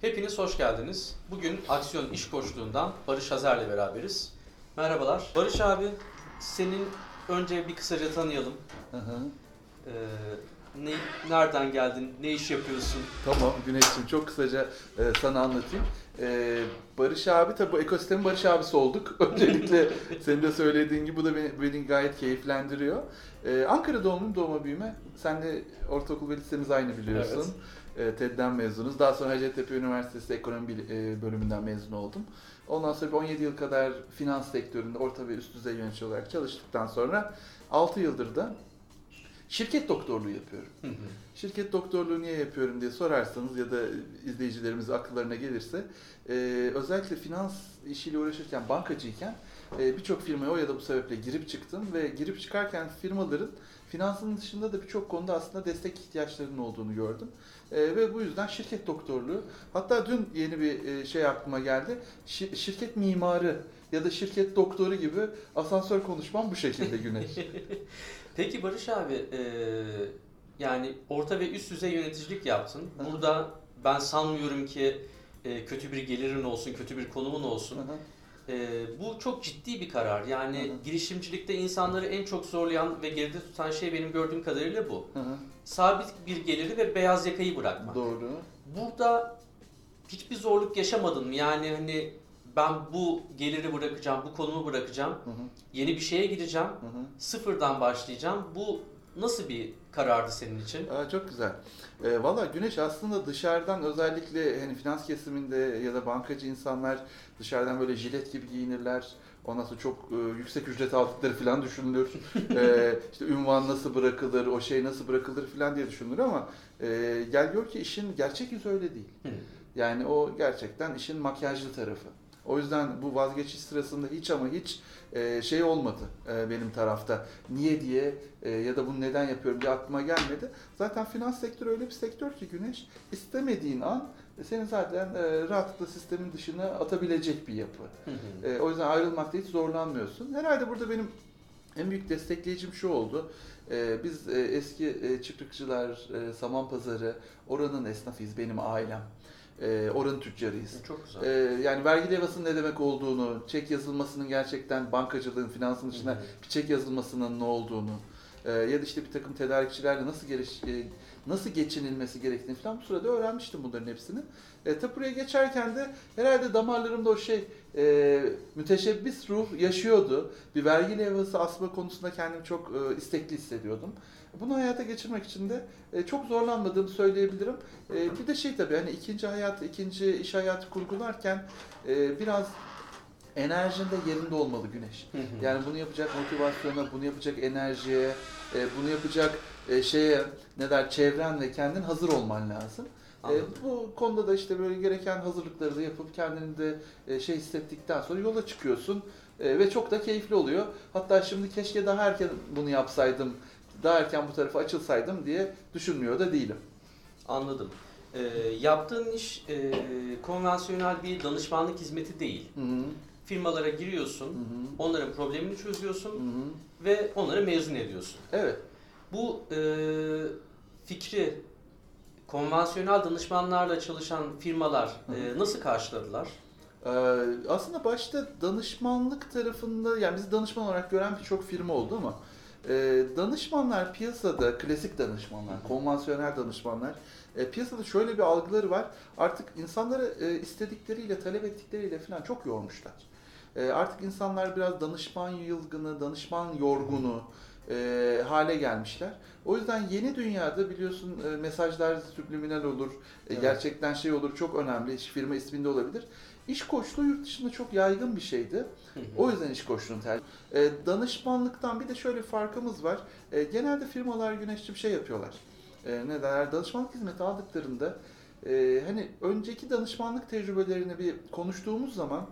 Hepiniz hoş geldiniz. Bugün Aksiyon İş Koçluğu'ndan Barış Hazer'le beraberiz. Merhabalar. Barış abi, senin önce bir kısaca tanıyalım. Hı hı. Ee, ne, nereden geldin, ne iş yapıyorsun? Tamam Güneş'cim çok kısaca e, sana anlatayım. E, Barış abi tabi bu ekosistemin Barış abisi olduk. Öncelikle senin de söylediğin gibi bu da beni, beni gayet keyiflendiriyor. E, Ankara doğumluyum doğma büyüme. Sen de ortaokul ve lisemiz aynı biliyorsun. E, TED'den mezunuz. Daha sonra Hacettepe Üniversitesi Ekonomi e, bölümünden mezun oldum. Ondan sonra bir 17 yıl kadar finans sektöründe orta ve üst düzey yönetici olarak çalıştıktan sonra 6 yıldır da şirket doktorluğu yapıyorum. Hı hı. Şirket doktorluğu niye yapıyorum diye sorarsanız ya da izleyicilerimiz akıllarına gelirse e, özellikle finans işiyle uğraşırken bankacıyken e, birçok firmaya o ya da bu sebeple girip çıktım ve girip çıkarken firmaların finansın dışında da birçok konuda aslında destek ihtiyaçlarının olduğunu gördüm. E, ve bu yüzden şirket doktorluğu hatta dün yeni bir e, şey aklıma geldi. Şi- şirket mimarı ya da şirket doktoru gibi asansör konuşmam bu şekilde Güneş. Peki Barış abi, e, yani orta ve üst düzey yöneticilik yaptın. Burada ben sanmıyorum ki e, kötü bir gelirin olsun, kötü bir konumun olsun. Hı hı. Ee, bu çok ciddi bir karar. Yani Hı hı. girişimcilikte insanları en çok zorlayan ve geride tutan şey benim gördüğüm kadarıyla bu. Hı hı. Sabit bir geliri ve beyaz yakayı bırakmak. Doğru. Burada hiçbir zorluk yaşamadın mı? Yani hani ben bu geliri bırakacağım, bu konumu bırakacağım, Hı hı. yeni bir şeye gireceğim, Hı hı. sıfırdan başlayacağım. Bu nasıl bir karardı senin için? Aa, çok güzel. E, Valla Güneş aslında dışarıdan özellikle hani finans kesiminde ya da bankacı insanlar dışarıdan böyle jilet gibi giyinirler. Ondan sonra çok e, yüksek ücret aldıkları falan düşünülür. e, işte ünvan nasıl bırakılır, o şey nasıl bırakılır falan diye düşünülür ama e, gel gör ki işin gerçek yüzü öyle değil. Yani o gerçekten işin makyajlı tarafı. O yüzden bu vazgeçiş sırasında hiç ama hiç e, şey olmadı e, benim tarafta. Niye diye e, ya da bunu neden yapıyorum diye aklıma gelmedi. Zaten finans sektörü öyle bir sektör ki Güneş istemediğin an seni zaten e, rahatlıkla sistemin dışına atabilecek bir yapı. Hı hı. E, o yüzden ayrılmakta hiç zorlanmıyorsun. Herhalde burada benim en büyük destekleyicim şu oldu. E, biz e, eski e, çıkrıkçılar, e, saman pazarı, oranın esnafıyız, benim ailem. E, oranın tüccarıyız. Çok güzel. Ee, yani vergi levhasının ne demek olduğunu, çek yazılmasının gerçekten bankacılığın, finansın dışında Hı hı. bir çek yazılmasının ne olduğunu e, ya da işte bir takım tedarikçilerle nasıl geliş, e, nasıl geçinilmesi gerektiğini falan bu sırada öğrenmiştim bunların hepsini. E, tabi buraya geçerken de herhalde damarlarımda o şey e, müteşebbis ruh yaşıyordu. Bir vergi levhası asma konusunda kendimi çok e, istekli hissediyordum. Bunu hayata geçirmek için de e, çok zorlanmadığımı söyleyebilirim. E, bir de şey tabii hani ikinci hayat, ikinci iş hayatı kurgularken e, biraz enerjinde yerinde olmalı güneş. Hı hı. Yani bunu yapacak motivasyona, bunu yapacak enerjiye, e, bunu yapacak e, şeye ne der çevren ve kendin hazır olman lazım. E, Anladım. bu konuda da işte böyle gereken hazırlıkları da yapıp kendini de e, şey hissettikten sonra yola çıkıyorsun E, ve çok da keyifli oluyor. Hatta şimdi keşke daha erken bunu yapsaydım, daha erken bu tarafa açılsaydım diye düşünmüyor da değilim. Anladım. Ee, yaptığın iş e, konvansiyonel bir danışmanlık hizmeti değil. Hı hı. Firmalara giriyorsun, Hı hı. onların problemini çözüyorsun Hı hı. ve onları mezun ediyorsun. Evet. Bu e, fikri konvansiyonel danışmanlarla çalışan firmalar Hı hı. e, nasıl karşıladılar? Ee, aslında başta danışmanlık tarafında yani bizi danışman olarak gören birçok firma oldu ama e, danışmanlar piyasada klasik danışmanlar, konvansiyonel danışmanlar e, piyasada şöyle bir algıları var. Artık insanları e, istedikleriyle, talep ettikleriyle falan çok yormuşlar. E, artık insanlar biraz danışman yılgını, danışman yorgunu e, hale gelmişler. O yüzden yeni dünyada biliyorsun e, mesajlar subliminal olur, e, Evet. gerçekten şey olur, çok önemli, firma isminde olabilir. İş koçluğu yurt dışında çok yaygın bir şeydi. O yüzden iş koçluğunu tercih e, Danışmanlıktan bir de şöyle bir farkımız var. E, genelde firmalar güneşçi bir şey yapıyorlar. E, ne derler? Danışmanlık hizmeti aldıklarında e, hani önceki danışmanlık tecrübelerini bir konuştuğumuz zaman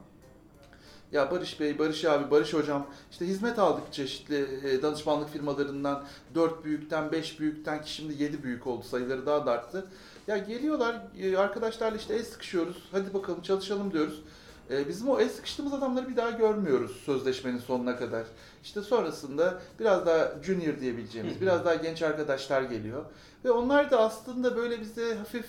ya Barış Bey, Barış abi, Barış hocam işte hizmet aldık çeşitli e, danışmanlık firmalarından 4 büyükten 5 büyükten ki şimdi 7 büyük oldu sayıları daha da arttı. Ya geliyorlar e, arkadaşlarla işte el sıkışıyoruz hadi bakalım çalışalım diyoruz. E, bizim o el sıkıştığımız adamları bir daha görmüyoruz sözleşmenin sonuna kadar. İşte sonrasında biraz daha junior diyebileceğimiz, biraz daha genç arkadaşlar geliyor. Ve onlar da aslında böyle bize hafif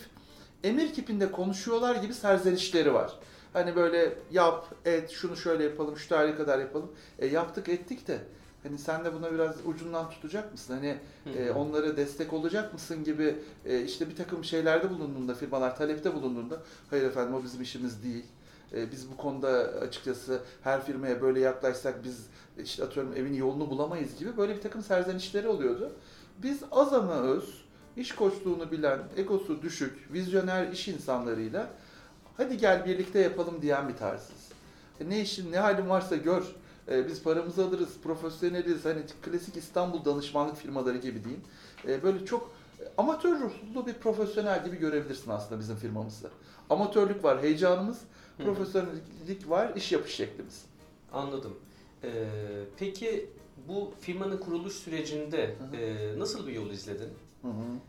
emir kipinde konuşuyorlar gibi serzenişleri var. Hani böyle yap, et, şunu şöyle yapalım, şu tarihe kadar yapalım. E, yaptık ettik de hani sen de buna biraz ucundan tutacak mısın? Hani e, onlara destek olacak mısın gibi e, işte bir takım şeylerde bulunduğunda firmalar talepte bulunduğunda hayır efendim o bizim işimiz değil. E, biz bu konuda açıkçası her firmaya böyle yaklaşsak biz işte atıyorum evin yolunu bulamayız gibi böyle bir takım serzenişleri oluyordu. Biz az ama öz, iş koçluğunu bilen, egosu düşük, vizyoner iş insanlarıyla hadi gel birlikte yapalım diyen bir tarzız. E, ne işin ne halin varsa gör. E, biz paramızı alırız, profesyoneliz. Hani klasik İstanbul danışmanlık firmaları gibi diyeyim. E, böyle çok amatör ruhlu bir profesyonel gibi görebilirsin aslında bizim firmamızda. Amatörlük var, heyecanımız, Hı profesyonellik var, iş yapış şeklimiz. Anladım. Ee, peki bu firmanın kuruluş sürecinde Hı hı. e, nasıl bir yol izledin? Hı hı.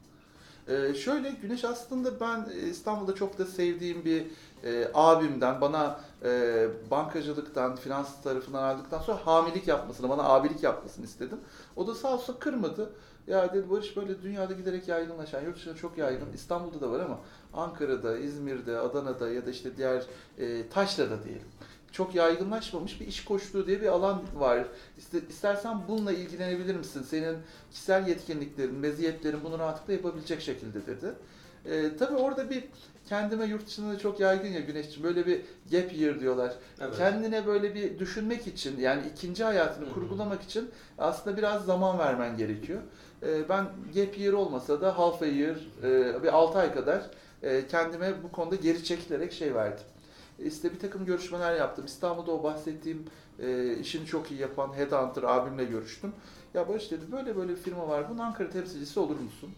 Ee, şöyle Güneş aslında ben e, İstanbul'da çok da sevdiğim bir e, abimden bana e, bankacılıktan, finans tarafından aldıktan sonra hamilik yapmasını, bana abilik yapmasını istedim. O da sağ olsun kırmadı. Ya dedi Barış böyle dünyada giderek yaygınlaşan, yurt dışında çok yaygın, İstanbul'da da var ama Ankara'da, İzmir'de, Adana'da ya da işte diğer e, Taşra'da diyelim. Çok yaygınlaşmamış bir iş koçluğu diye bir alan var. İste- İstersen bununla ilgilenebilir misin? Senin kişisel yetkinliklerin, meziyetlerin bunu rahatlıkla yapabilecek şekilde dedi. Ee, tabii orada bir kendime yurt dışında da çok yaygın ya Güneşciğim böyle bir gap year diyorlar. Evet. Kendine böyle bir düşünmek için yani ikinci hayatını Hı hı. kurgulamak için aslında biraz zaman vermen gerekiyor. Ee, ben gap year olmasa da half a year e, bir 6 ay kadar e, kendime bu konuda geri çekilerek şey verdim. İşte bir takım görüşmeler yaptım. İstanbul'da o bahsettiğim e, işini çok iyi yapan Headhunter abimle görüştüm. Ya Barış dedi böyle böyle bir firma var. Bunun Ankara temsilcisi olur musun?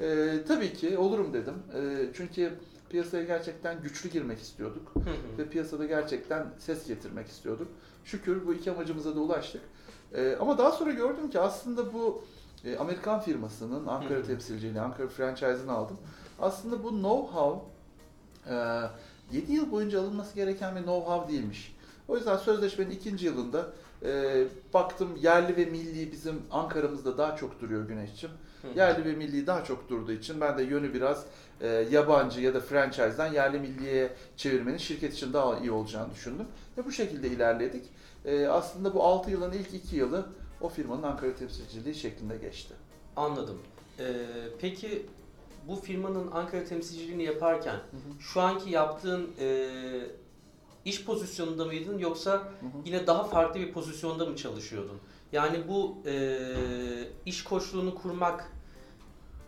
E, tabii ki olurum dedim. E, çünkü piyasaya gerçekten güçlü girmek istiyorduk. Hı hı. Ve piyasada gerçekten ses getirmek istiyorduk. Şükür bu iki amacımıza da ulaştık. E, ama daha sonra gördüm ki aslında bu e, Amerikan firmasının Ankara Hı temsilciliğini, Ankara franchise'ını aldım. Aslında bu know-how e, 7 yıl boyunca alınması gereken bir know-how değilmiş. O yüzden sözleşmenin ikinci yılında e, baktım yerli ve milli bizim Ankara'mızda daha çok duruyor Güneş'ciğim. Hı hı. Yerli ve milli daha çok durduğu için ben de yönü biraz e, yabancı ya da franchise'dan yerli milliye çevirmenin şirket için daha iyi olacağını düşündüm. Ve bu şekilde ilerledik. E, aslında bu 6 yılın ilk 2 yılı o firmanın Ankara temsilciliği şeklinde geçti. Anladım. Ee, peki bu firmanın Ankara temsilciliğini yaparken şu anki yaptığın e, iş pozisyonunda mıydın yoksa Hı hı. yine daha farklı bir pozisyonda mı çalışıyordun? Yani bu e, iş koçluğunu kurmak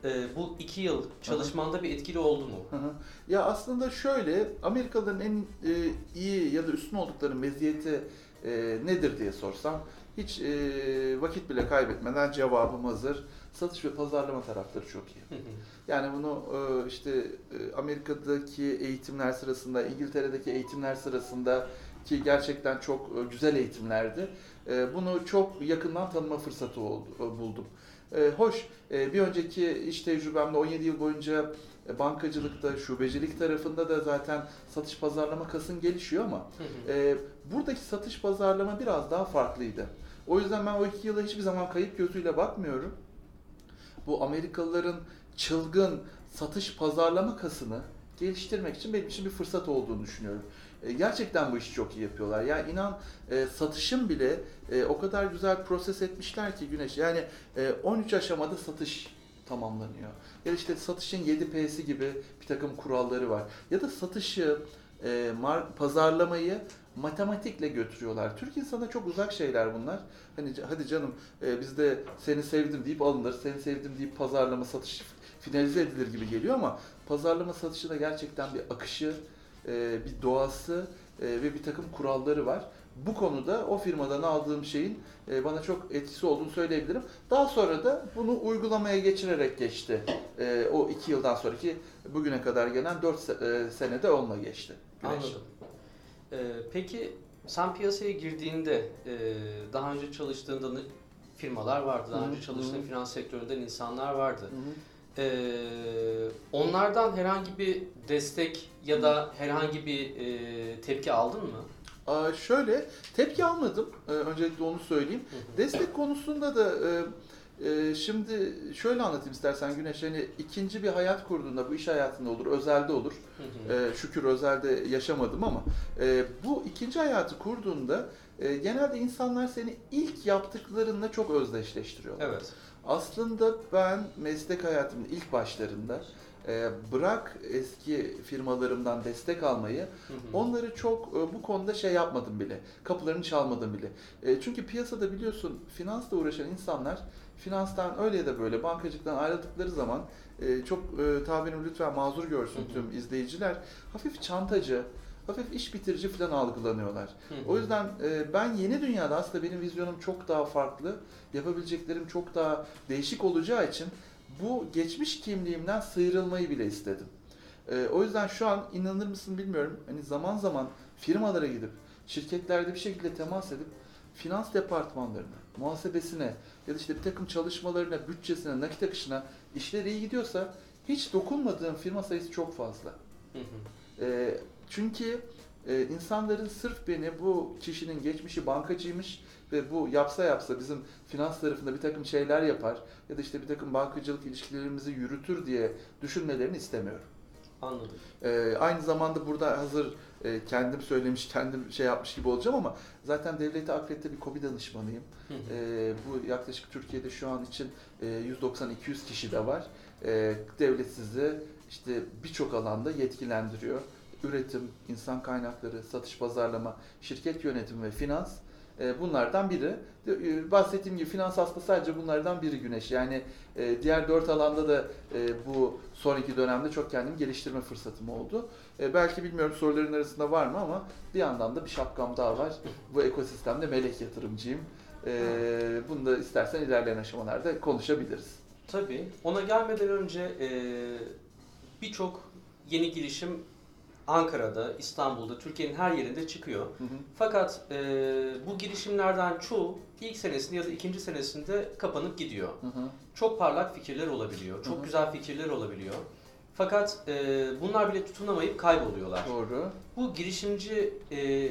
e, bu iki yıl çalışmanda bir etkili oldu mu? Hı. Ya aslında şöyle, Amerikalıların en e, iyi ya da üstün oldukları meziyeti e, nedir diye sorsam hiç e, vakit bile kaybetmeden cevabım hazır. Satış ve pazarlama tarafları çok iyi. Yani bunu e, işte e, Amerika'daki eğitimler sırasında, İngiltere'deki eeytimler sırasında ki gerçekten çok e, güzel eğitimlerdi. E, Bunu çok yakından tanıma fırsatı oldu, e, buldum. E, Hoş, e, bir önceki iş tecrübemde 17 yıl boyunca bankacılıkta, şubecilik tarafında da zaten satış pazarlama kasın gelişiyor ama Hı hı. e, buradaki satış pazarlama biraz daha farklıydı. O yüzden ben o iki yıla hiçbir zaman kayıp gözüyle bakmıyorum. Bu Amerikalıların çılgın satış pazarlama kasını geliştirmek için benim için bir fırsat olduğunu düşünüyorum. E, gerçekten bu işi çok iyi yapıyorlar. Ya inan e, satışın bile e, o kadar güzel proses etmişler ki Güneş. Yani e, 13 aşamada satış tamamlanıyor. Ya işte satışın 7P'si gibi bir takım kuralları var. Ya da satışı, e, mar- pazarlamayı matematikle götürüyorlar. Türk insana çok uzak şeyler bunlar. Hani hadi canım e, biz de seni sevdim deyip alınır, seni sevdim deyip pazarlama satış finalize edilir gibi geliyor ama pazarlama satışı da gerçekten bir akışı, e, bir doğası e, ve bir takım kuralları var. Bu konuda o firmadan aldığım şeyin e, bana çok etkisi olduğunu söyleyebilirim. Daha sonra da bunu uygulamaya geçirerek geçti. E, o iki yıldan sonraki bugüne kadar gelen dört se- e, senede onunla geçti. Güneş. Anladım. Ee, peki sen piyasaya girdiğinde e, daha önce çalıştığın danı- firmalar vardı, daha önce çalıştığın finans sektöründen insanlar vardı. Hı hı. Ee, onlardan herhangi bir destek ya da herhangi bir e, tepki aldın mı? Aa, şöyle tepki almadım. Ee, öncelikle onu söyleyeyim. Destek konusunda da e, Ee, şimdi şöyle anlatayım istersen Güneş. Hani ikinci bir hayat kurduğunda bu iş hayatında olur, özelde olur. Ee, şükür özelde yaşamadım ama e, bu ikinci hayatı kurduğunda e, genelde insanlar seni ilk yaptıklarınla çok özdeşleştiriyorlar. Evet. Aslında ben meslek hayatımın ilk başlarında e, bırak eski firmalarımdan destek almayı, Hı hı. onları çok e, bu konuda şey yapmadım bile, kapılarını çalmadım bile. E, çünkü piyasada biliyorsun finansla uğraşan insanlar finanstan öyle ya da böyle bankacılıktan ayrıldıkları zaman e, çok e, tabirimi lütfen mazur görsün Hı hı. tüm izleyiciler, hafif çantacı, hafif iş bitirici falan algılanıyorlar. Hı hı. O yüzden e, ben yeni dünyada aslında benim vizyonum çok daha farklı, yapabileceklerim çok daha değişik olacağı için bu geçmiş kimliğimden sıyrılmayı bile istedim. E, o yüzden şu an inanır mısın bilmiyorum. Hani zaman zaman firmalara gidip şirketlerde bir şekilde temas edip finans departmanlarına, muhasebesine ya da işte bir takım çalışmalarına, bütçesine, nakit akışına işler iyi gidiyorsa hiç dokunmadığım firma sayısı çok fazla. Hı hı. E, çünkü e, insanların sırf beni bu kişinin geçmişi bankacıymış ve bu yapsa yapsa bizim finans tarafında bir takım şeyler yapar ya da işte bir takım bankacılık ilişkilerimizi yürütür diye düşünmelerini istemiyorum. Anladım. E, aynı zamanda burada hazır e, kendim söylemiş, kendim şey yapmış gibi olacağım ama zaten devlete akredite bir KOBİ danışmanıyım. Hı hı. E, bu yaklaşık Türkiye'de şu an için e, 190-200 kişi de var. E, devlet sizi işte birçok alanda yetkilendiriyor. Üretim, insan kaynakları, satış pazarlama, şirket yönetimi ve finans e, bunlardan biri. E, Bahsettiğim gibi finans aslında sadece bunlardan biri Güneş. Yani e, diğer dört alanda da bu son iki dönemde çok kendimi geliştirme fırsatım oldu. Belki bilmiyorum soruların arasında var mı ama bir yandan da bir şapkam daha var. Bu ekosistemde melek yatırımcıyım. E, bunu da istersen ilerleyen aşamalarda konuşabiliriz. Tabii. Ona gelmeden önce birçok yeni girişim Ankara'da, İstanbul'da, Türkiye'nin her yerinde çıkıyor. Hı hı. Fakat e, bu girişimlerden çoğu ilk senesinde ya da ikinci senesinde kapanıp gidiyor. Hı hı. Çok parlak fikirler olabiliyor, çok Hı hı. güzel fikirler olabiliyor. Fakat e, bunlar bile tutunamayıp kayboluyorlar. Doğru. Bu girişimci e,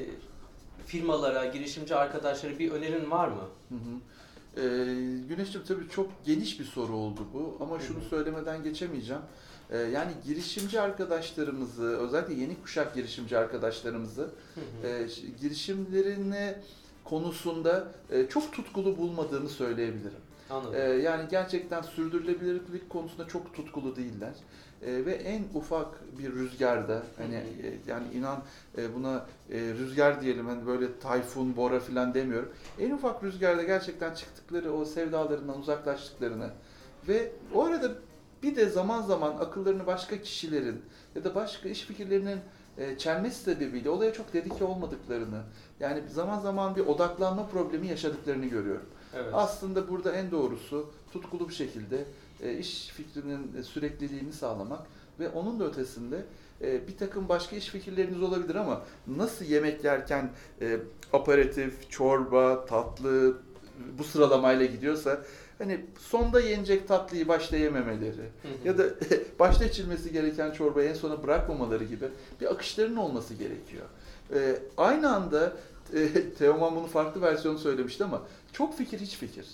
firmalara, girişimci arkadaşlara bir önerin var mı? Hı hı. Ee, Güneş'ciğim tabii çok geniş bir soru oldu bu ama şunu Hı hı. söylemeden geçemeyeceğim. Ee, yani girişimci arkadaşlarımızı, özellikle yeni kuşak girişimci arkadaşlarımızı e, girişimlerini konusunda e, çok tutkulu bulmadığımı söyleyebilirim. Anladım. Ee, yani gerçekten sürdürülebilirlik konusunda çok tutkulu değiller. Ee, ve en ufak bir rüzgarda hani e, yani inan e, buna e, rüzgar diyelim hani böyle tayfun, bora falan demiyorum. En ufak rüzgarda gerçekten çıktıkları o sevdalarından uzaklaştıklarını ve o arada bir de zaman zaman akıllarını başka kişilerin ya da başka iş fikirlerinin e, çelmesi sebebiyle olaya çok dedike olmadıklarını yani zaman zaman bir odaklanma problemi yaşadıklarını görüyorum. evet. Aslında burada en doğrusu tutkulu bir şekilde e, iş fikrinin e, sürekliliğini sağlamak ve onun da ötesinde bir takım başka iş fikirleriniz olabilir ama nasıl yemek yerken aperatif, çorba, tatlı bu sıralamayla gidiyorsa hani sonda yenecek tatlıyı başta yememeleri Hı hı. ya da başta içilmesi gereken çorbayı en sona bırakmamaları gibi bir akışlarının olması gerekiyor. E, aynı anda e, Teoman bunu farklı versiyonu söylemişti ama çok fikir hiç fikir.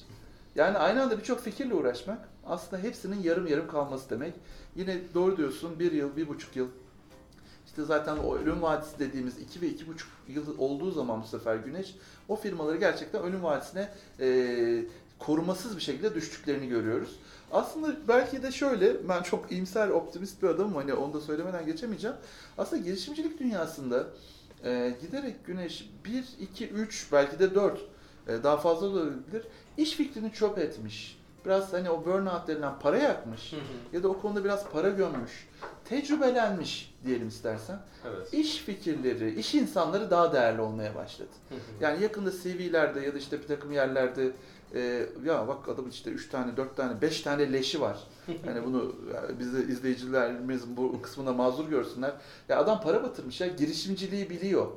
Yani aynı anda birçok fikirle uğraşmak aslında hepsinin yarım yarım kalması demek. Yine doğru diyorsun bir yıl, bir buçuk yıl. İşte zaten o ölüm vadisi dediğimiz iki ve iki buçuk yıl olduğu zaman bu sefer güneş o firmaları gerçekten ölüm vadisine e, korumasız bir şekilde düştüklerini görüyoruz. Aslında belki de şöyle, ben çok iyimser, optimist bir adamım hani onu da söylemeden geçemeyeceğim. Aslında girişimcilik dünyasında e, giderek güneş 1, 2, 3 belki de 4 e, daha fazla da olabilir. İş fikrini çöp etmiş. Biraz hani o burnout denilen para yakmış Hı hı. ya da o konuda biraz para gömmüş. Tecrübelenmiş diyelim istersen. Evet. İş fikirleri, iş insanları daha değerli olmaya başladı. Hı hı. Yani yakında CV'lerde ya da işte bir takım yerlerde e, ya bak adamın işte 3 tane, 4 tane, 5 tane leşi var. Yani bunu yani bizi izleyicilerimizin bu kısmında mazur görsünler. Ya adam para batırmış ya girişimciliği biliyor.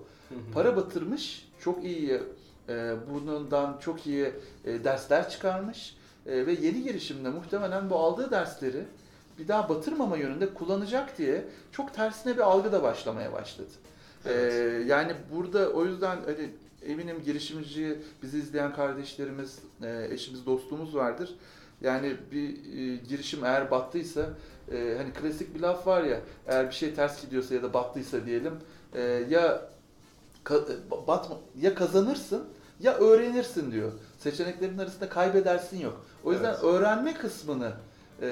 Para batırmış, çok iyi e, bundan çok iyi e, dersler çıkarmış E, ve yeni girişimde muhtemelen bu aldığı dersleri bir daha batırmama yönünde kullanacak diye çok tersine bir algı da başlamaya başladı. Evet. yani burada o yüzden hani eminim girişimci bizi izleyen kardeşlerimiz, e, eşimiz, dostumuz vardır. Yani bir e, girişim eğer battıysa, e, hani klasik bir laf var ya, eğer bir şey ters gidiyorsa ya da battıysa diyelim, e, ya ka- batma, ya kazanırsın ya öğrenirsin diyor. Seçeneklerin arasında kaybedersin yok. O yüzden Evet. öğrenme kısmını e,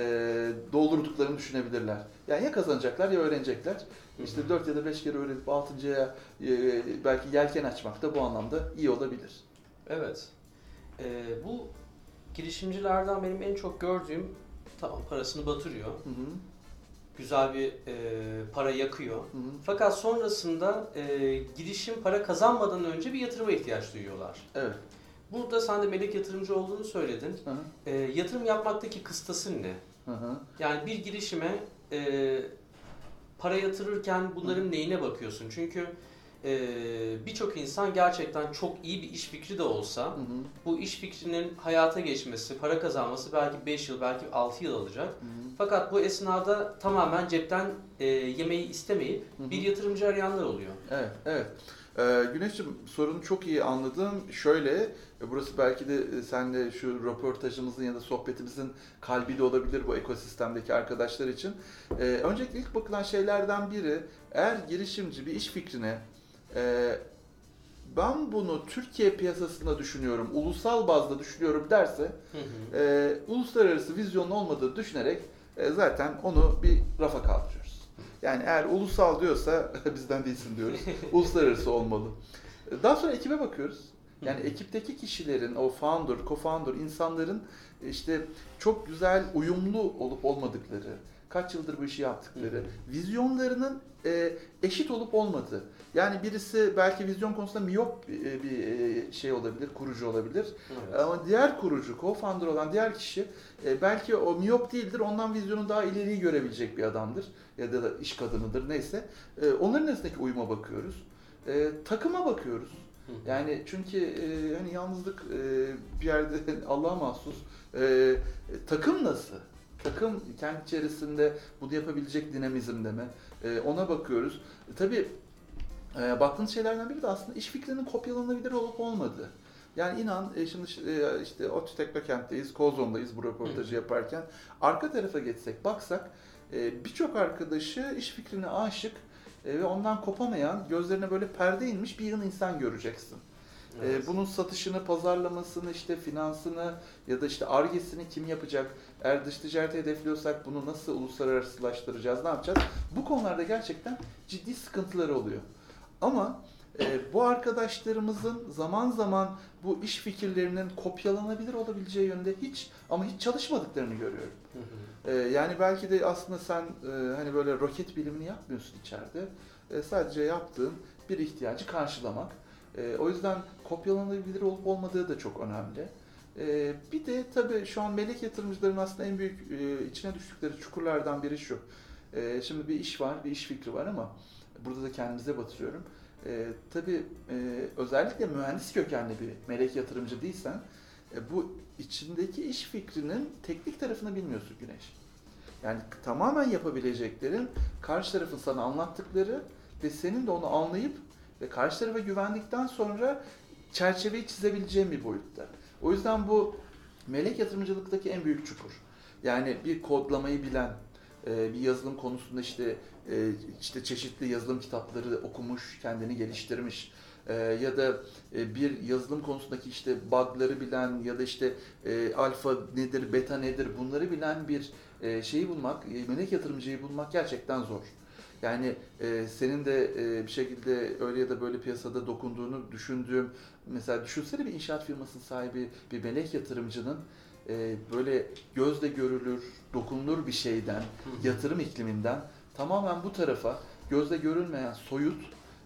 doldurduklarını düşünebilirler. Yani ya kazanacaklar ya öğrenecekler. İşte Hı hı. 4 ya da 5 kere öğrenip 6.ya e, belki yelken açmak da bu anlamda iyi olabilir. Evet. Ee, bu girişimcilerden benim en çok gördüğüm tamam parasını batırıyor. Hı hı, Güzel bir e, para yakıyor. hı hı. Fakat sonrasında e, girişim para kazanmadan önce bir yatırıma ihtiyaç duyuyorlar. Evet. Burada sen de melek yatırımcı olduğunu söyledin. Hı hı, E, yatırım yapmaktaki kıstasın ne? hı hı. Yani bir girişime e, para yatırırken bunların neyine bakıyorsun? Çünkü e, birçok insan gerçekten çok iyi bir iş fikri de olsa Hı hı, bu iş fikrinin hayata geçmesi, para kazanması belki 5 yıl, belki 6 yıl alacak. hı hı. Fakat bu esnada tamamen cepten e, yemeği istemeyip Hı hı. bir yatırımcı arayanlar oluyor. Evet, evet. Ee, Güneş'cim sorunu çok iyi anladım. Şöyle, e, burası belki de e, senle şu röportajımızın ya da sohbetimizin kalbi de olabilir bu ekosistemdeki arkadaşlar için. Ee, öncelikle ilk bakılan şeylerden biri, eğer girişimci bir iş fikrine e, ben bunu Türkiye piyasasında düşünüyorum, ulusal bazda düşünüyorum derse, Hı hı. e, uluslararası vizyonun olmadığını düşünerek e, zaten onu bir rafa kaldırıyoruz. Yani eğer ulusal diyorsa bizden değilsin diyoruz. Uluslararası olmalı. Daha sonra ekibe bakıyoruz. Yani ekipteki kişilerin, o founder, co-founder, insanların işte çok güzel uyumlu olup olmadıkları, kaç yıldır bu işi yaptıkları, vizyonlarının e, eşit olup olmadığı. Yani birisi belki vizyon konusunda miyop e, bir e, şey olabilir, kurucu olabilir. Evet. Ama diğer kurucu, co-founder olan diğer kişi e, belki o miyop değildir, ondan vizyonu daha ileriyi görebilecek bir adamdır ya da iş kadınıdır neyse. E, onların arasındaki uyuma bakıyoruz. E, takıma bakıyoruz. Yani çünkü e, hani yalnızlık e, bir yerde Allah'a mahsus. E, takım nasıl? Takım kendi içerisinde bunu yapabilecek dinamizmde mi? E, ona bakıyoruz. E, tabii e, baktığınız şeylerden biri de aslında iş fikrinin kopyalanabilir olup olmadığı. Yani inan e, şimdi e, işte ODTÜ Teknokent'teyiz, Kozon'dayız bu röportajı yaparken. Arka tarafa geçsek, baksak e, birçok arkadaşı iş fikrine aşık e, ve ondan kopamayan, gözlerine böyle perde inmiş bir yığın insan göreceksin. E, Evet. bunun satışını, pazarlamasını, işte finansını ya da işte argesini kim yapacak? Eğer dış ticareti hedefliyorsak bunu nasıl uluslararasılaştıracağız, ne yapacağız? Bu konularda gerçekten ciddi sıkıntıları oluyor. Ama e, bu arkadaşlarımızın zaman zaman bu iş fikirlerinin kopyalanabilir olabileceği yönde hiç ama hiç çalışmadıklarını görüyorum. E, yani belki de aslında sen e, hani böyle roket bilimini yapmıyorsun içeride. E, sadece yaptığın bir ihtiyacı karşılamak. E, o yüzden kopyalanabilir olup olmadığı da çok önemli. E, bir de tabii şu an melek yatırımcıların aslında en büyük e, içine düştükleri çukurlardan biri şu. E, şimdi bir iş var, bir iş fikri var ama burada da kendimize batırıyorum. E, tabii e, özellikle mühendis kökenli bir melek yatırımcı değilsen e, bu içindeki iş fikrinin teknik tarafını bilmiyorsun Güneş. Yani tamamen yapabileceklerin karşı tarafın sana anlattıkları ve senin de onu anlayıp ve karşı tarafa güvendikten sonra çerçeveyi çizebileceğin bir boyutta. O yüzden bu melek yatırımcılıktaki en büyük çukur. Yani bir kodlamayı bilen, e, bir yazılım konusunda işte e, işte çeşitli yazılım kitapları okumuş, kendini geliştirmiş e, ya da bir yazılım konusundaki işte bug'ları bilen ya da işte alfa nedir, beta nedir bunları bilen bir şeyi bulmak, melek yatırımcıyı bulmak gerçekten zor. Yani e, senin de e, bir şekilde öyle ya da böyle piyasada dokunduğunu düşündüğüm, mesela düşünsene bir inşaat firmasının sahibi bir melek yatırımcının e, böyle gözle görülür, dokunulur bir şeyden, yatırım ikliminden tamamen bu tarafa gözle görülmeyen soyut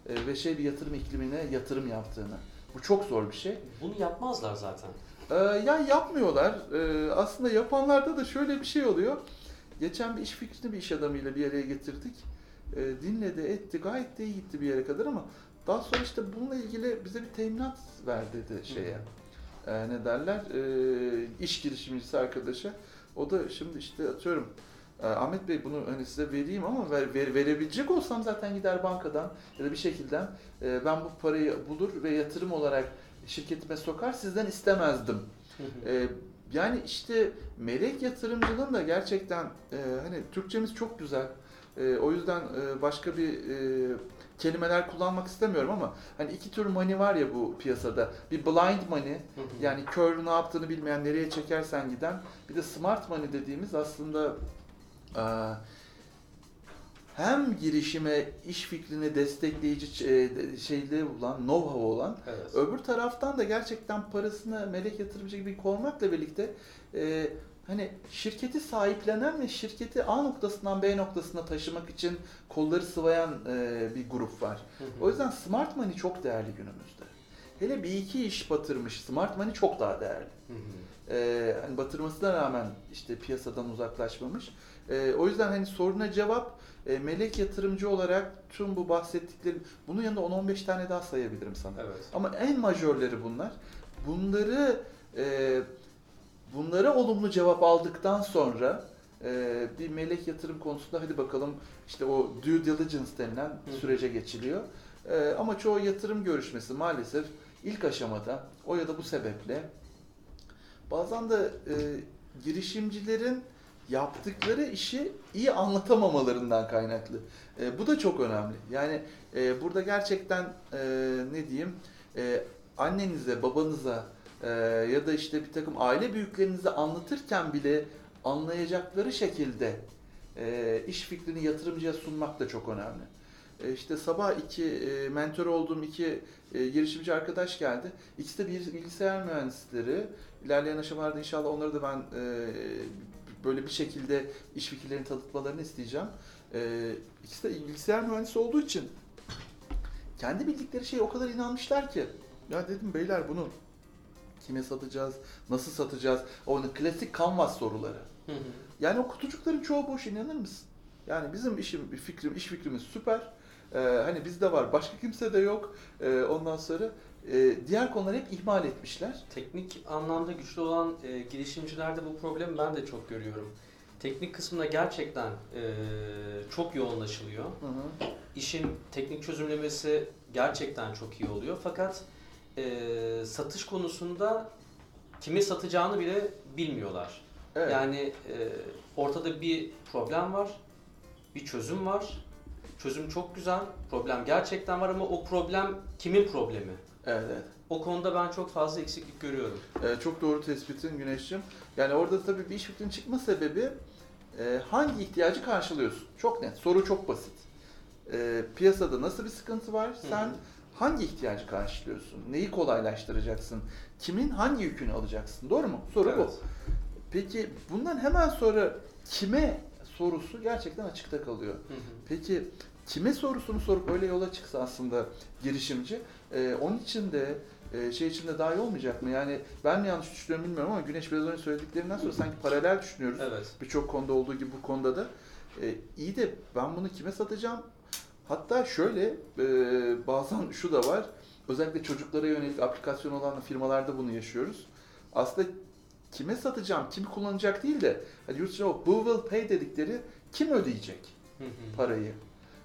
e, ve şey bir yatırım iklimine yatırım yaptığını. Bu çok zor bir şey. Bunu yapmazlar zaten. Ee, yani yapmıyorlar. Ee, aslında yapanlarda da şöyle bir şey oluyor. Geçen bir iş fikrini bir iş adamıyla bir araya getirdik. Ee, dinledi, etti, gayet de iyi gitti bir yere kadar ama daha sonra işte bununla ilgili bize bir teminat ver dedi şeye. Ee, ne derler? Ee, iş girişimcisi arkadaşa. O da şimdi işte atıyorum E, Ahmet Bey bunu hani size vereyim ama ver, ver- verebilecek olsam zaten gider bankadan ya da bir şekilde e, ben bu parayı bulur ve yatırım olarak şirketime sokar sizden istemezdim. E, yani işte melek yatırımcının da gerçekten e, hani Türkçemiz çok güzel. E, o yüzden e, başka bir e, kelimeler kullanmak istemiyorum ama hani iki tür money var ya bu piyasada. Bir blind money yani kör ne yaptığını bilmeyen nereye çekersen giden. Bir de smart money dediğimiz aslında e, hem girişime, iş fikrini destekleyici e, şeyleri olan, know-how olan evet. Öbür taraftan da gerçekten parasını melek yatırımcı gibi koymakla birlikte e, hani şirketi sahiplenen ve şirketi A noktasından B noktasına taşımak için kolları sıvayan e, bir grup var. Hı hı. O yüzden smart money çok değerli günümüzde. Hele bir iki iş batırmış smart money çok daha değerli. Hı hı. E, hani batırmasına rağmen işte piyasadan uzaklaşmamış. E, o yüzden hani soruna cevap e, melek yatırımcı olarak tüm bu bahsettiklerim bunun yanında 10-15 tane daha sayabilirim sana. Evet. Ama en majörleri bunlar. Bunları e, bunlara olumlu cevap aldıktan sonra e, bir melek yatırım konusunda hadi bakalım işte o due diligence denilen hı. sürece geçiliyor. E, ama çoğu yatırım görüşmesi maalesef ilk aşamada o ya da bu sebeple bazen de e, girişimcilerin yaptıkları işi iyi anlatamamalarından kaynaklı. E, bu da çok önemli. Yani e, burada gerçekten e, ne diyeyim e, annenize, babanıza e, ya da işte bir takım aile büyüklerinize anlatırken bile anlayacakları şekilde e, iş fikrini yatırımcıya sunmak da çok önemli. E, işte sabah iki e, mentor olduğum iki e, girişimci arkadaş geldi. İkisi de bir bilgisayar mühendisleri. İlerleyen aşamalarda inşallah onları da ben e, böyle bir şekilde iş fikirlerini tanıtmalarını isteyeceğim. E, ikisi de bilgisayar mühendisi olduğu için kendi bildikleri şeye o kadar inanmışlar ki. Ya dedim beyler bunu kime satacağız, nasıl satacağız? O klasik canvas soruları. Hı hı. Yani o kutucukların çoğu boş inanır mısın? Yani bizim işim, fikrim, iş fikrimiz süper. Ee, hani bizde var, başka kimse de yok. Ee, ondan sonra e, diğer konuları hep ihmal etmişler. Teknik anlamda güçlü olan e, girişimcilerde bu problemi ben de çok görüyorum. Teknik kısmına gerçekten e, çok yoğunlaşılıyor. Hı hı. İşin teknik çözümlemesi gerçekten çok iyi oluyor. Fakat e, satış konusunda kimi satacağını bile bilmiyorlar. Evet. Yani e, ortada bir problem var, bir çözüm var. Çözüm çok güzel, problem gerçekten var ama o problem kimin problemi? evet, evet. O konuda ben çok fazla eksiklik görüyorum. Ee, çok doğru tespitin Güneş'cim. Yani orada tabii bir iş fikrinin çıkma sebebi e, hangi ihtiyacı karşılıyorsun? Çok net. Soru çok basit. E, piyasada nasıl bir sıkıntı var? Sen hı. Hangi ihtiyacı karşılıyorsun? Neyi kolaylaştıracaksın? Kimin hangi yükünü alacaksın? Doğru mu? Soru bu. Evet. Peki bundan hemen sonra kime sorusu gerçekten açıkta kalıyor. Hı hı. Peki kime sorusunu sorup öyle yola çıksa aslında girişimci, e, onun için de e, şey için de daha iyi olmayacak mı? Yani ben mi yanlış düşünüyorum bilmiyorum ama Güneş biraz önce söylediklerinden sonra sanki paralel düşünüyoruz. Evet. Birçok konuda olduğu gibi bu konuda da. E, iyi de ben bunu kime satacağım? Hatta şöyle e, bazen şu da var. Özellikle çocuklara yönelik aplikasyon olan firmalarda bunu yaşıyoruz. Aslında kime satacağım, kim kullanacak değil de hani yurt dışında o who will pay dedikleri kim ödeyecek parayı?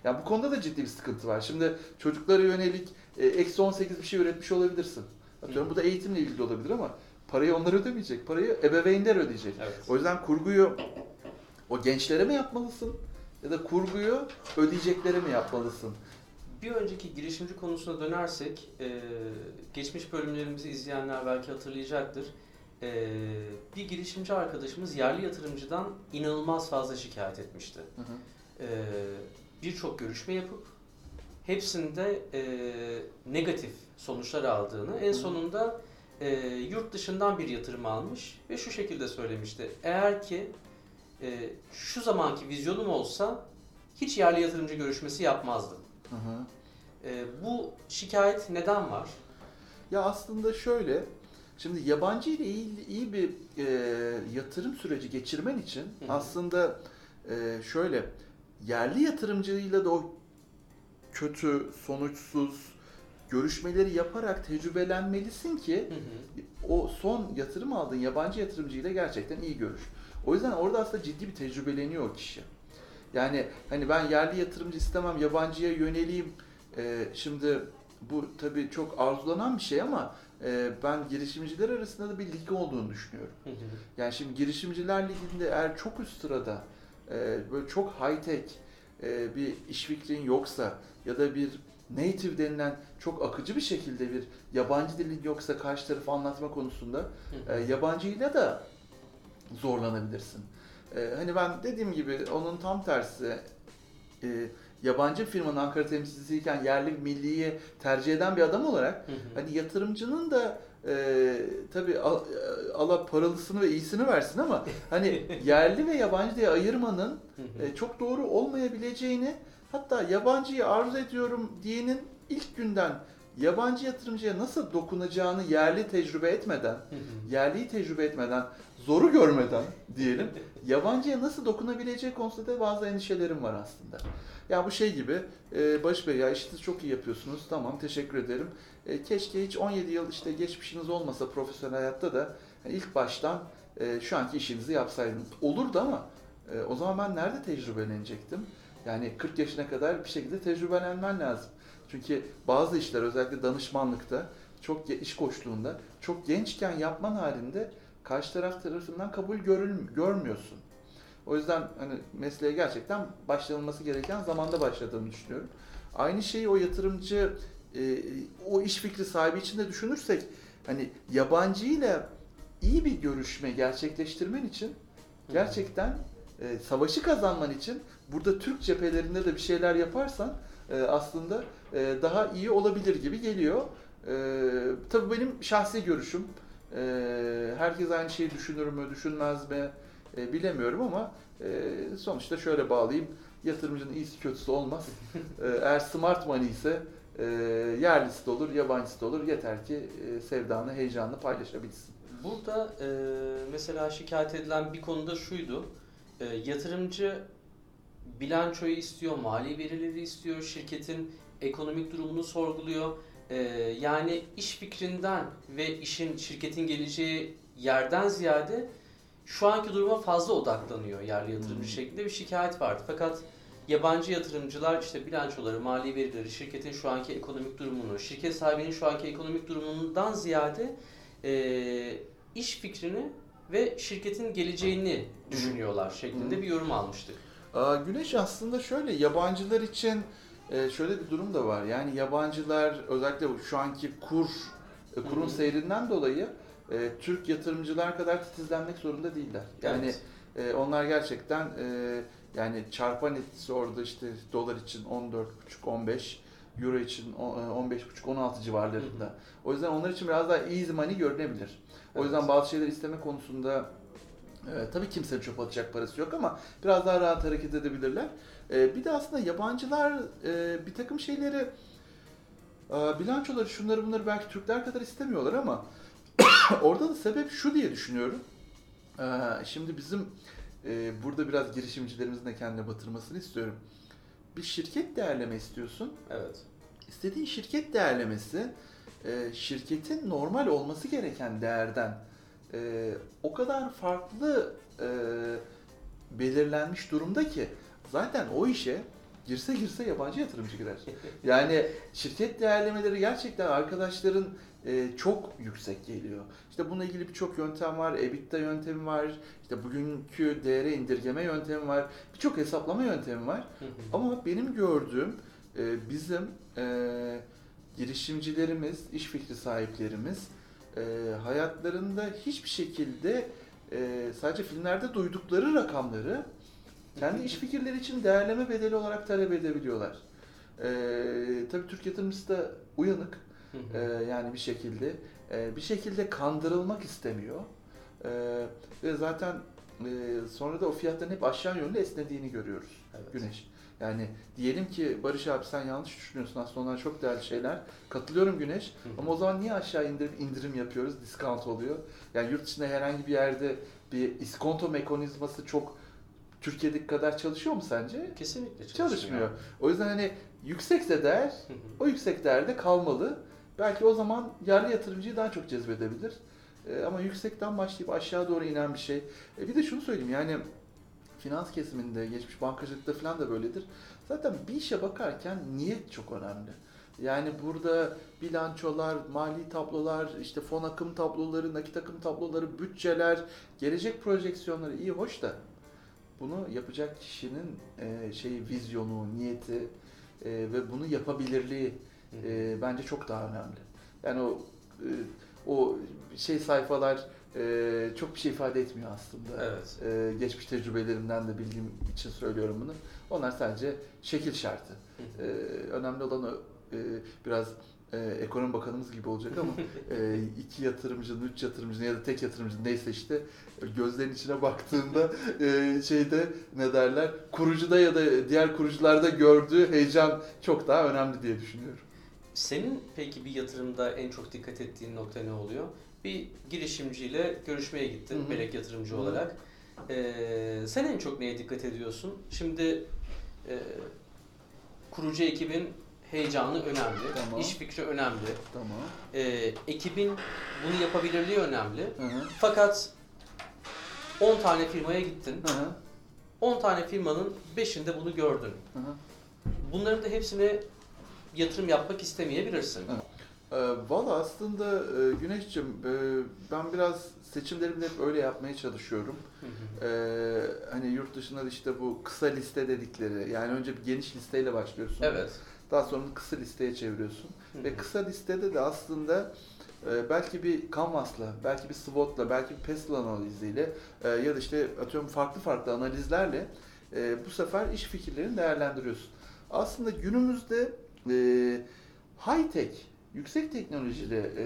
Yani bu konuda da ciddi bir sıkıntı var. Şimdi çocuklara yönelik e, eksi 18 bir şey üretmiş olabilirsin. Atıyorum bu da eğitimle ilgili olabilir ama parayı onlar ödemeyecek. Parayı ebeveynler ödeyecek. Evet. O yüzden kurguyu o gençlere mi yapmalısın? Ya da kurguyu ödeyeceklere mi yapmalısın? Bir önceki girişimci konusuna dönersek, e, geçmiş bölümlerimizi izleyenler belki hatırlayacaktır. E, bir girişimci arkadaşımız yerli yatırımcıdan inanılmaz fazla şikayet etmişti. Hı hı. E, Birçok görüşme yapıp hepsinde e, negatif sonuçlar aldığını, en sonunda e, yurt dışından bir yatırım almış ve şu şekilde söylemişti. Eğer ki e, şu zamanki vizyonum olsa hiç yerli yatırımcı görüşmesi yapmazdım. Hı hı. E, bu şikayet neden var? Ya aslında şöyle, şimdi yabancı ile iyi, iyi bir e, yatırım süreci geçirmen için Hı hı. aslında e, şöyle, yerli yatırımcıyla da o kötü, sonuçsuz, görüşmeleri yaparak tecrübelenmelisin ki Hı hı. o son yatırım aldığın yabancı yatırımcıyla gerçekten iyi görüş. O yüzden orada aslında ciddi bir tecrübeleniyor o kişi. Yani hani ben yerli yatırımcı istemem, yabancıya yöneleyim. Ee, şimdi bu tabii çok arzulanan bir şey ama e, ben girişimciler arasında da bir lig olduğunu düşünüyorum. Hı hı. Yani şimdi girişimciler liginde eğer çok üst sırada e, böyle çok high tech e, bir iş fikrin yoksa ya da bir native denilen çok akıcı bir şekilde bir yabancı dilin yoksa karşı tarafı anlatma konusunda Hı e, hı. yabancıyla da zorlanabilirsin. E, hani ben dediğim gibi onun tam tersi e, yabancı firmanın Ankara temsilcisiyken yerli milliyi tercih eden bir adam olarak Hı hı. hani yatırımcının da e, tabii al- Allah paralısını ve iyisini versin ama hani yerli ve yabancı diye ayırmanın hı. e, çok doğru olmayabileceğini hatta yabancıyı arzu ediyorum diyenin ilk günden yabancı yatırımcıya nasıl dokunacağını yerli tecrübe etmeden, yerliyi tecrübe etmeden, zoru görmeden diyelim, yabancıya nasıl dokunabileceği konusunda da bazı endişelerim var aslında. Ya bu şey gibi, e, Barış Bey ya işinizi çok iyi yapıyorsunuz, tamam teşekkür ederim. E, keşke hiç 17 yıl işte geçmişiniz olmasa profesyonel hayatta da ilk baştan e, şu anki işinizi yapsaydınız. Olurdu ama e, o zaman ben nerede tecrübelenecektim? Yani 40 yaşına kadar bir şekilde tecrübelenmen lazım. Çünkü bazı işler özellikle danışmanlıkta, çok iş koçluğunda, çok gençken yapman halinde karşı taraf tarafından kabul görül- görmüyorsun. O yüzden hani mesleğe gerçekten başlanılması gereken zamanda başladığını düşünüyorum. Aynı şeyi o yatırımcı, e, o iş fikri sahibi için de düşünürsek, hani yabancıyla iyi bir görüşme gerçekleştirmen için gerçekten e, savaşı kazanman için burada Türk cephelerinde de bir şeyler yaparsan e, aslında e, daha iyi olabilir gibi geliyor. E, tabii benim şahsi görüşüm. E, herkes aynı şeyi düşünür mü, düşünmez mi e, bilemiyorum ama e, sonuçta şöyle bağlayayım. Yatırımcının iyisi kötüsü olmaz. E, eğer smart money ise e, yerlisi de olur, yabancısı da olur. Yeter ki e, sevdanı, heyecanını paylaşabilsin. Burada e, mesela şikayet edilen bir konuda şuydu. E, yatırımcı bilançoyu istiyor, mali verileri istiyor, şirketin ekonomik durumunu sorguluyor. E, yani iş fikrinden ve işin şirketin geleceği yerden ziyade şu anki duruma fazla odaklanıyor yerli yatırımcı Hmm. şeklinde bir şikayet vardı. Fakat yabancı yatırımcılar işte bilançoları, mali verileri, şirketin şu anki ekonomik durumunu, şirket sahibinin şu anki ekonomik durumundan ziyade e, iş fikrini ve şirketin geleceğini düşünüyorlar şeklinde Hı. bir yorum almıştık. Güneş aslında şöyle yabancılar için e, şöyle bir durum da var. Yani yabancılar özellikle şu anki kur e, kurun Hı hı. seyrinden dolayı e, Türk yatırımcılar kadar titizlenmek zorunda değiller. Yani Evet. e, onlar gerçekten e, yani çarpan etkisi orada işte dolar için 14,5-15 Euro için o- e, 15,5-16 civarlarında. O yüzden onlar için biraz daha easy money görünebilir. O yüzden bazı şeyler isteme konusunda e, tabii kimsenin çöp atacak parası yok ama biraz daha rahat hareket edebilirler. E, bir de aslında yabancılar e, bir takım şeyleri e, bilançoları şunları bunları belki Türkler kadar istemiyorlar ama orada da sebep şu diye düşünüyorum. E, şimdi bizim e, burada biraz girişimcilerimizin de kendine batırmasını istiyorum. Bir şirket değerleme istiyorsun. Evet. İstediğin şirket değerlemesi e, şirketin normal olması gereken değerden e, o kadar farklı e, belirlenmiş durumda ki zaten o işe girse girse yabancı yatırımcı girer. Yani şirket değerlemeleri gerçekten arkadaşların e, çok yüksek geliyor. İşte bununla ilgili birçok yöntem var. EBITDA yöntemi var. İşte bugünkü değere indirgeme yöntemi var. Birçok hesaplama yöntemi var. Ama benim gördüğüm e, bizim e, girişimcilerimiz, iş fikri sahiplerimiz e, hayatlarında hiçbir şekilde e, sadece filmlerde duydukları rakamları kendi iş fikirleri için değerleme bedeli olarak talep edebiliyorlar. E, tabii Türk yatırımcısı da uyanık e, hı. yani bir şekilde e, bir şekilde kandırılmak istemiyor E, ve zaten e, sonra da o fiyatların hep aşağı yönlü esnediğini görüyoruz. Evet. Güneş. Yani diyelim ki Barış abi sen yanlış düşünüyorsun aslında onlar çok değerli şeyler. Katılıyorum Güneş. Hı hı. Ama o zaman niye aşağı indirip indirim yapıyoruz? Discount oluyor. Yani yurt dışında herhangi bir yerde bir iskonto mekanizması çok Türkiye'deki kadar çalışıyor mu sence? Kesinlikle çalışmıyor. Çalışmıyor. O yüzden hani yüksekse değer o yüksek değerde kalmalı. Belki o zaman yerli yatırımcıyı daha çok cezbedebilir. Ee, ama yüksekten başlayıp aşağı doğru inen bir şey. E, bir de şunu söyleyeyim yani finans kesiminde, geçmiş bankacılıkta falan da böyledir. Zaten bir işe bakarken niyet çok önemli. Yani burada bilançolar, mali tablolar, işte fon akım tabloları, nakit akım tabloları, bütçeler, gelecek projeksiyonları iyi hoş da bunu yapacak kişinin e, şey vizyonu, niyeti e, ve bunu yapabilirliği e, bence çok daha önemli. Yani o e, o şey sayfalar e, çok bir şey ifade etmiyor aslında. Evet. E, geçmiş tecrübelerimden de bildiğim için söylüyorum bunu. Onlar sadece şekil şartı. E, önemli olan o e, biraz e, ekonomi bakanımız gibi olacak ama e, iki yatırımcının, üç yatırımcının ya da tek yatırımcının neyse işte gözlerin içine baktığında e, şeyde ne derler kurucuda ya da diğer kurucularda gördüğü heyecan çok daha önemli diye düşünüyorum. Senin peki bir yatırımda en çok dikkat ettiğin nokta ne oluyor? Bir girişimciyle görüşmeye gittin, Hı hı. melek yatırımcı Hı hı. olarak. Ee, sen en çok neye dikkat ediyorsun? Şimdi e, kurucu ekibin heyecanı önemli, Tamam. iş fikri önemli, Tamam. Ee, ekibin bunu yapabilirliği önemli. Hı hı. Fakat 10 tane firmaya gittin, Hı hı. 10 tane firmanın 5'inde bunu gördün. Hı hı. Bunların da hepsine yatırım yapmak istemeyebilirsin. Ee, Valla aslında e, Güneş'cim e, ben biraz seçimlerimi hep öyle yapmaya çalışıyorum. Hı hı. Ee, hani yurt dışında da işte bu kısa liste dedikleri yani önce bir geniş listeyle başlıyorsun. Evet. Daha sonra kısa listeye çeviriyorsun. Hı Ve kısa listede de aslında e, belki bir Canvas'la, belki bir SWOT'la, belki bir PESTEL analiziyle e, ya da işte atıyorum farklı farklı analizlerle e, bu sefer iş fikirlerini değerlendiriyorsun. Aslında günümüzde e, high tech, yüksek teknolojili e,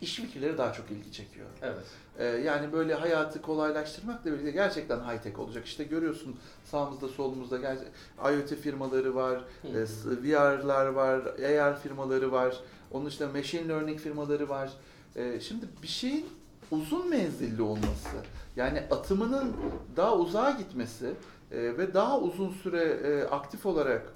iş fikirleri daha çok ilgi çekiyor. Evet. Ee, yani böyle hayatı kolaylaştırmakla birlikte gerçekten high tech olacak. İşte görüyorsun sağımızda solumuzda gerçek IoT firmaları var, e, VR'lar var, AR firmaları var. Onun dışında machine learning firmaları var. E, şimdi bir şeyin uzun menzilli olması, yani atımının daha uzağa gitmesi e, ve daha uzun süre e, aktif olarak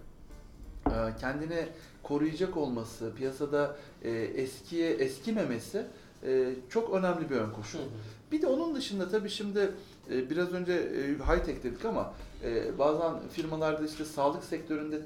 e, kendini koruyacak olması, piyasada e, eskiye eskimemesi e, çok önemli bir ön Hı koşul. hı. Bir de onun dışında tabii şimdi e, biraz önce e, high tech dedik ama e, bazen firmalarda işte sağlık sektöründe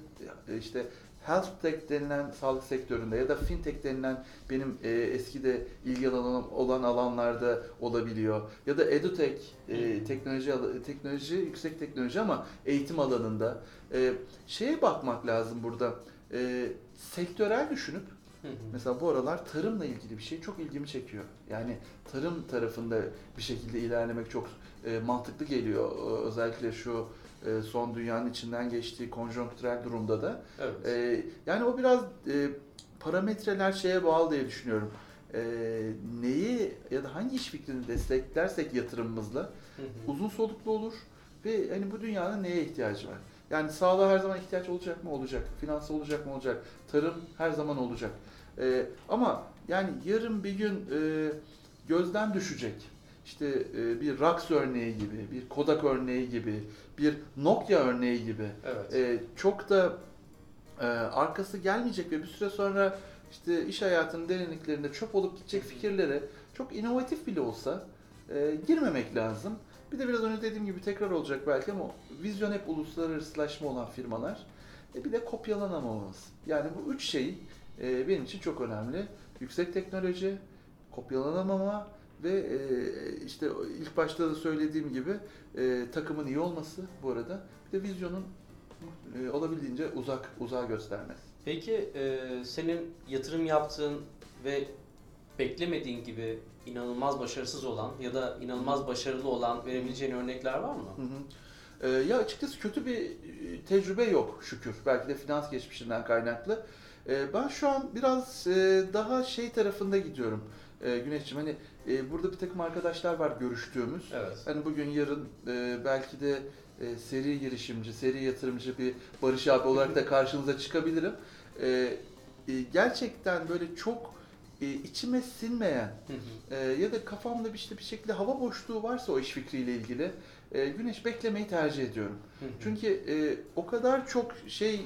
e, işte health tech denilen sağlık sektöründe ya da fintech denilen benim e, eskide ilgi alanım olan alanlarda olabiliyor. Ya da edutech e, Hı. teknoloji teknoloji yüksek teknoloji ama eğitim alanında e, şeye bakmak lazım burada. E, sektörel düşünüp Hı hı. Mesela bu aralar tarımla ilgili bir şey çok ilgimi çekiyor. Yani tarım tarafında bir şekilde ilerlemek çok e, mantıklı geliyor. E, özellikle şu e, son dünyanın içinden geçtiği konjonktürel durumda da. Evet. E, yani o biraz e, parametreler şeye bağlı diye düşünüyorum. E, neyi ya da hangi iş fikrini desteklersek yatırımımızla Hı hı. uzun soluklu olur ve hani bu dünyanın neye ihtiyacı var? Yani sağlığa her zaman ihtiyaç olacak mı? Olacak. Finans olacak mı? Olacak. Tarım her zaman olacak. Ee, ama yani yarın bir gün e, gözden düşecek. İşte e, bir Rax örneği gibi, bir Kodak örneği gibi, bir Nokia örneği gibi Evet. e, çok da e, arkası gelmeyecek ve bir süre sonra işte iş hayatının derinliklerinde çöp olup gidecek fikirlere çok inovatif bile olsa e, girmemek lazım. Bir de biraz önce dediğim gibi tekrar olacak belki ama vizyon hep uluslararasılaşma olan firmalar. E, bir de kopyalanamamamız. Yani bu üç şey e, benim için çok önemli. Yüksek teknoloji, kopyalanamama ve e, işte ilk başta da söylediğim gibi e, takımın iyi olması bu arada. Bir de vizyonun e, olabildiğince uzak uzağa göstermesi. Peki e, senin yatırım yaptığın ve beklemediğin gibi inanılmaz başarısız olan ya da inanılmaz başarılı olan verebileceğin örnekler var mı? Hı hı. Ee, ya açıkçası kötü bir e, tecrübe yok şükür. Belki de finans geçmişinden kaynaklı. Ee, ben şu an biraz e, daha şey tarafında gidiyorum. Ee, Güneşciğim hani e, burada bir takım arkadaşlar var görüştüğümüz. Evet. Hani bugün yarın e, belki de e, seri girişimci, seri yatırımcı bir Barış abi olarak da karşınıza çıkabilirim. E, e, gerçekten böyle çok e, içime sinmeyen e, ya da kafamda bir işte bir şekilde hava boşluğu varsa o iş fikriyle ilgili e, güneş beklemeyi tercih ediyorum. Çünkü e, o kadar çok şey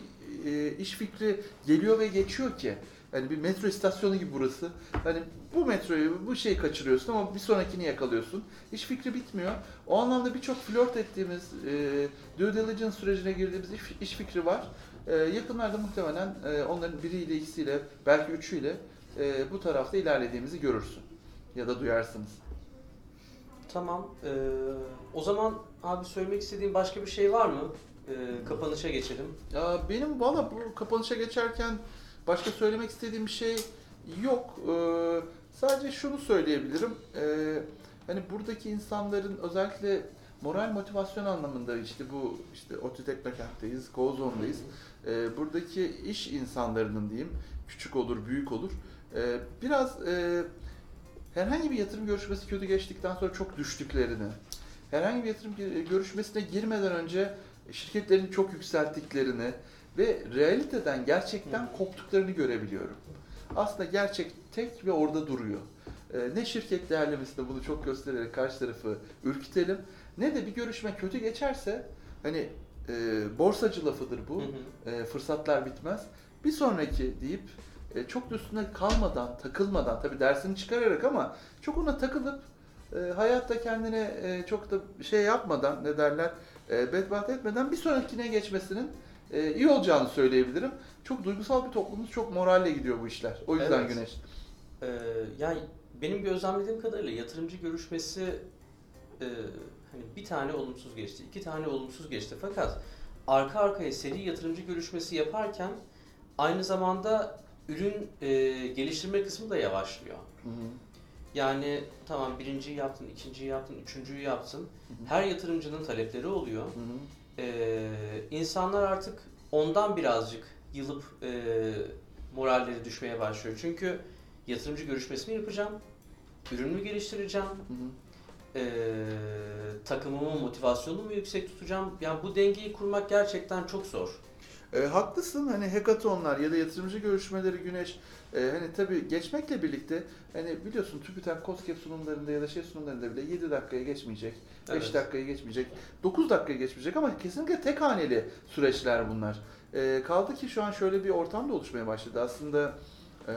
e, iş fikri geliyor ve geçiyor ki. Hani bir metro istasyonu gibi burası. Hani bu metroyu, bu şeyi kaçırıyorsun ama bir sonrakini yakalıyorsun. İş fikri bitmiyor. O anlamda birçok flört ettiğimiz, e, due diligence sürecine girdiğimiz iş, iş fikri var. E, yakınlarda muhtemelen e, onların biriyle, ikisiyle, belki üçüyle e, bu tarafta ilerlediğimizi görürsün. Ya da duyarsınız. Tamam. Ee, o zaman abi söylemek istediğin başka bir şey var mı? Ee, kapanışa geçelim. Ya benim valla bu kapanışa geçerken başka söylemek istediğim bir şey yok. Ee, sadece şunu söyleyebilirim. Ee, hani buradaki insanların özellikle moral motivasyon anlamında işte bu işte ODTÜ Teknokent'teyiz, Kozon'dayız. Ee, buradaki iş insanlarının diyeyim küçük olur, büyük olur. Ee, biraz e, herhangi bir yatırım görüşmesi kötü geçtikten sonra çok düştüklerini, herhangi bir yatırım gö- görüşmesine girmeden önce şirketlerin çok yükselttiklerini ve realiteden gerçekten koptuklarını görebiliyorum. Aslında gerçek tek ve orada duruyor. Ee, ne şirket değerlemesinde bunu çok göstererek karşı tarafı ürkütelim ne de bir görüşme kötü geçerse hani e, borsacı lafıdır bu. Hı hı. E, fırsatlar bitmez. Bir sonraki deyip e, çok da üstüne kalmadan, takılmadan tabii dersini çıkararak ama çok ona takılıp e, hayatta kendine e, çok da şey yapmadan ne derler e, bedbaht etmeden bir sonrakine geçmesinin e, iyi olacağını söyleyebilirim. Çok duygusal bir toplumumuz çok moralle gidiyor bu işler. O yüzden Evet. Güneş. Ee, yani benim gözlemlediğim kadarıyla yatırımcı görüşmesi e, hani bir tane olumsuz geçti, iki tane olumsuz geçti. Fakat arka arkaya seri yatırımcı görüşmesi yaparken aynı zamanda ürün e, geliştirme kısmı da yavaşlıyor. Hı hı. Yani tamam birinciyi yaptın, ikinciyi yaptın, üçüncüyü yaptın. Her yatırımcının talepleri oluyor. Hı hı. Ee, insanlar artık ondan birazcık yılıp e, moralleri düşmeye başlıyor. Çünkü yatırımcı görüşmesini yapacağım, ürünümü geliştireceğim, Hı hı. e, takımımın motivasyonumu yüksek tutacağım. Yani bu dengeyi kurmak gerçekten çok zor. E, haklısın hani hackathonlar ya da yatırımcı görüşmeleri Güneş e, hani tabii geçmekle birlikte hani biliyorsun TÜBİTAK COSGAP sunumlarında ya da şey sunumlarında bile 7 dakikaya geçmeyecek, 5 Evet. dakikaya geçmeyecek, 9 dakikaya geçmeyecek ama kesinlikle tek haneli süreçler bunlar. E, kaldı ki şu an şöyle bir ortam da oluşmaya başladı. Aslında e,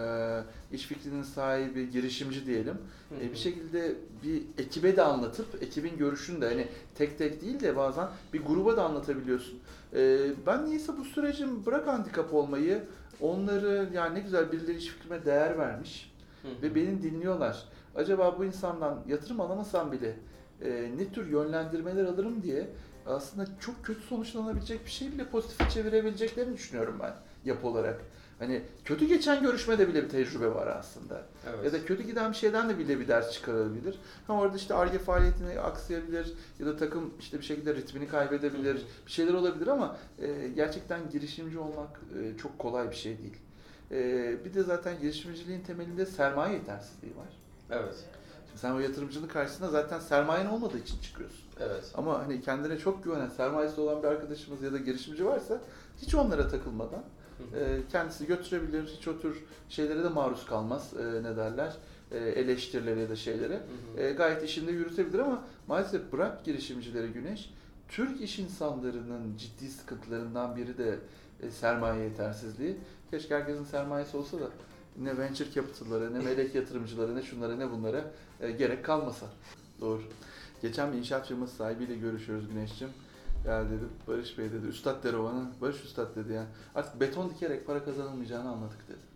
iş fikrinin sahibi, girişimci diyelim. Hı E, bir şekilde bir ekibe de anlatıp ekibin görüşünü de hani tek tek değil de bazen bir gruba da anlatabiliyorsun. E, ben niyeyse bu sürecin bırak handikap olmayı onları yani ne güzel birileri iş fikrime değer vermiş Hı hı. ve beni dinliyorlar. Acaba bu insandan yatırım alamasam bile e, ne tür yönlendirmeler alırım diye aslında çok kötü sonuçlanabilecek bir şey bile pozitife çevirebileceklerini düşünüyorum ben yapı olarak. Hani kötü geçen görüşmede bile bir tecrübe var aslında. Evet. Ya da kötü giden bir şeyden de bile bir ders çıkarılabilir. Ha orada işte ARGE faaliyetini aksayabilir ya da takım işte bir şekilde ritmini kaybedebilir. Hı. Bir şeyler olabilir ama e, gerçekten girişimci olmak e, çok kolay bir şey değil. E, bir de zaten girişimciliğin temelinde sermaye yetersizliği var. Evet. Şimdi sen o yatırımcının karşısına zaten sermayen olmadığı için çıkıyorsun. Evet. Ama hani kendine çok güvenen, sermayesi olan bir arkadaşımız ya da girişimci varsa hiç onlara takılmadan. E, kendisi götürebilir, hiç o tür şeylere de maruz kalmaz, e, ne derler, e, eleştirilere ya da şeylere. Hı hı. E, gayet işinde yürütebilir ama maalesef bırak girişimcileri Güneş, Türk iş insanlarının ciddi sıkıntılarından biri de e, sermaye yetersizliği. Keşke herkesin sermayesi olsa da ne venture capital'lara, ne melek yatırımcılara, ne şunlara, ne bunlara e, gerek kalmasa. Doğru. Geçen bir inşaat firması sahibiyle görüşüyoruz Güneş'cim. Ya dedi Barış Bey dedi, Üstad der o bana. Barış Üstad dedi ya. Artık beton dikerek para kazanılmayacağını anladık dedi.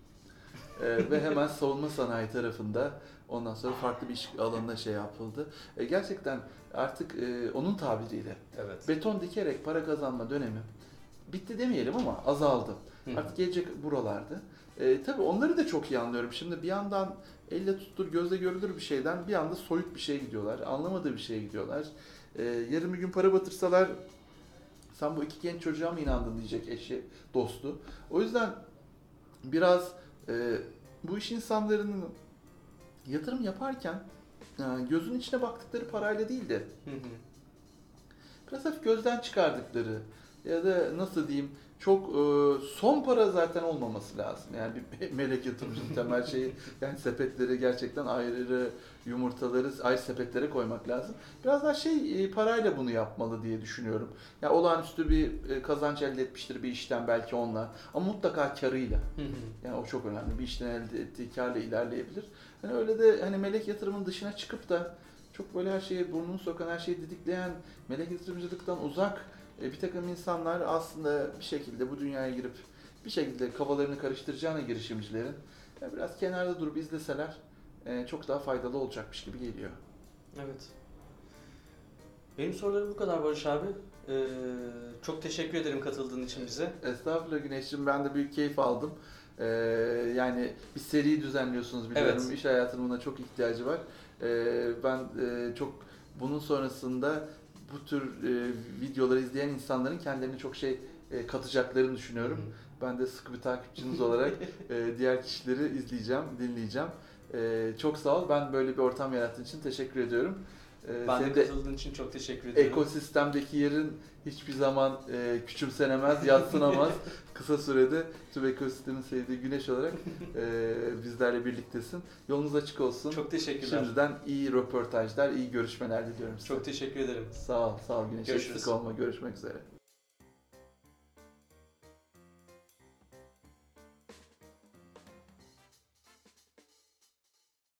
Ee, ve hemen savunma sanayi tarafında ondan sonra farklı bir iş alanına şey yapıldı. E, gerçekten artık e, onun tabiriyle Evet. beton dikerek para kazanma dönemi bitti demeyelim ama azaldı. Hı. Artık gelecek buralarda. E, tabii onları da çok iyi anlıyorum. Şimdi bir yandan elle tutulur, gözle görülür bir şeyden bir anda soyut bir şeye gidiyorlar. Anlamadığı bir şeye gidiyorlar. E, yarın bir gün para batırsalar sen bu iki genç çocuğa mı inandın diyecek eşi, dostu. O yüzden biraz e, bu iş insanlarının yatırım yaparken e, gözün içine baktıkları parayla değil de biraz hafif gözden çıkardıkları, ya da nasıl diyeyim çok e, son para zaten olmaması lazım. Yani bir melek yatırımcının temel şeyi yani sepetleri gerçekten ayrı yumurtaları ayrı sepetlere koymak lazım. Biraz daha şey e, parayla bunu yapmalı diye düşünüyorum. Ya olağanüstü bir e, kazanç elde etmiştir bir işten belki onunla ama mutlaka karıyla. Hı hı. Yani o çok önemli. Bir işten elde ettiği karla ilerleyebilir. Hani öyle de hani melek yatırımın dışına çıkıp da çok böyle her şeye burnunu sokan, her şeyi didikleyen, melek yatırımcılıktan uzak e, bir takım insanlar aslında bir şekilde bu dünyaya girip bir şekilde kafalarını karıştıracağına girişimcilerin biraz kenarda durup izleseler e, çok daha faydalı olacakmış gibi geliyor. Evet. Benim sorularım bu kadar Barış abi. Ee, çok teşekkür ederim katıldığın için bize. Estağfurullah Güneş'cim ben de büyük keyif aldım. Ee, yani bir seri düzenliyorsunuz biliyorum. Evet. İş hayatının buna çok ihtiyacı var. Ee, ben e, çok bunun sonrasında bu tür e, videoları izleyen insanların kendilerine çok şey e, katacaklarını düşünüyorum. Ben de sıkı bir takipçiniz olarak e, diğer kişileri izleyeceğim, dinleyeceğim. E, çok sağ ol. Ben böyle bir ortam yarattığın için teşekkür ediyorum. E, Ben de katıldığın için çok teşekkür ederim. ekosistemdeki yerin hiçbir zaman e, küçümsenemez, yatsınamaz. Kısa sürede tüm ekosistemin sevdiği güneş olarak e, bizlerle birliktesin. Yolunuz açık olsun. Çok teşekkürler. Şimdiden iyi röportajlar, iyi görüşmeler diliyorum size. Çok teşekkür ederim. Sağ ol, sağ ol Güneş. Görüşürüz. Eksik olma. Görüşmek üzere.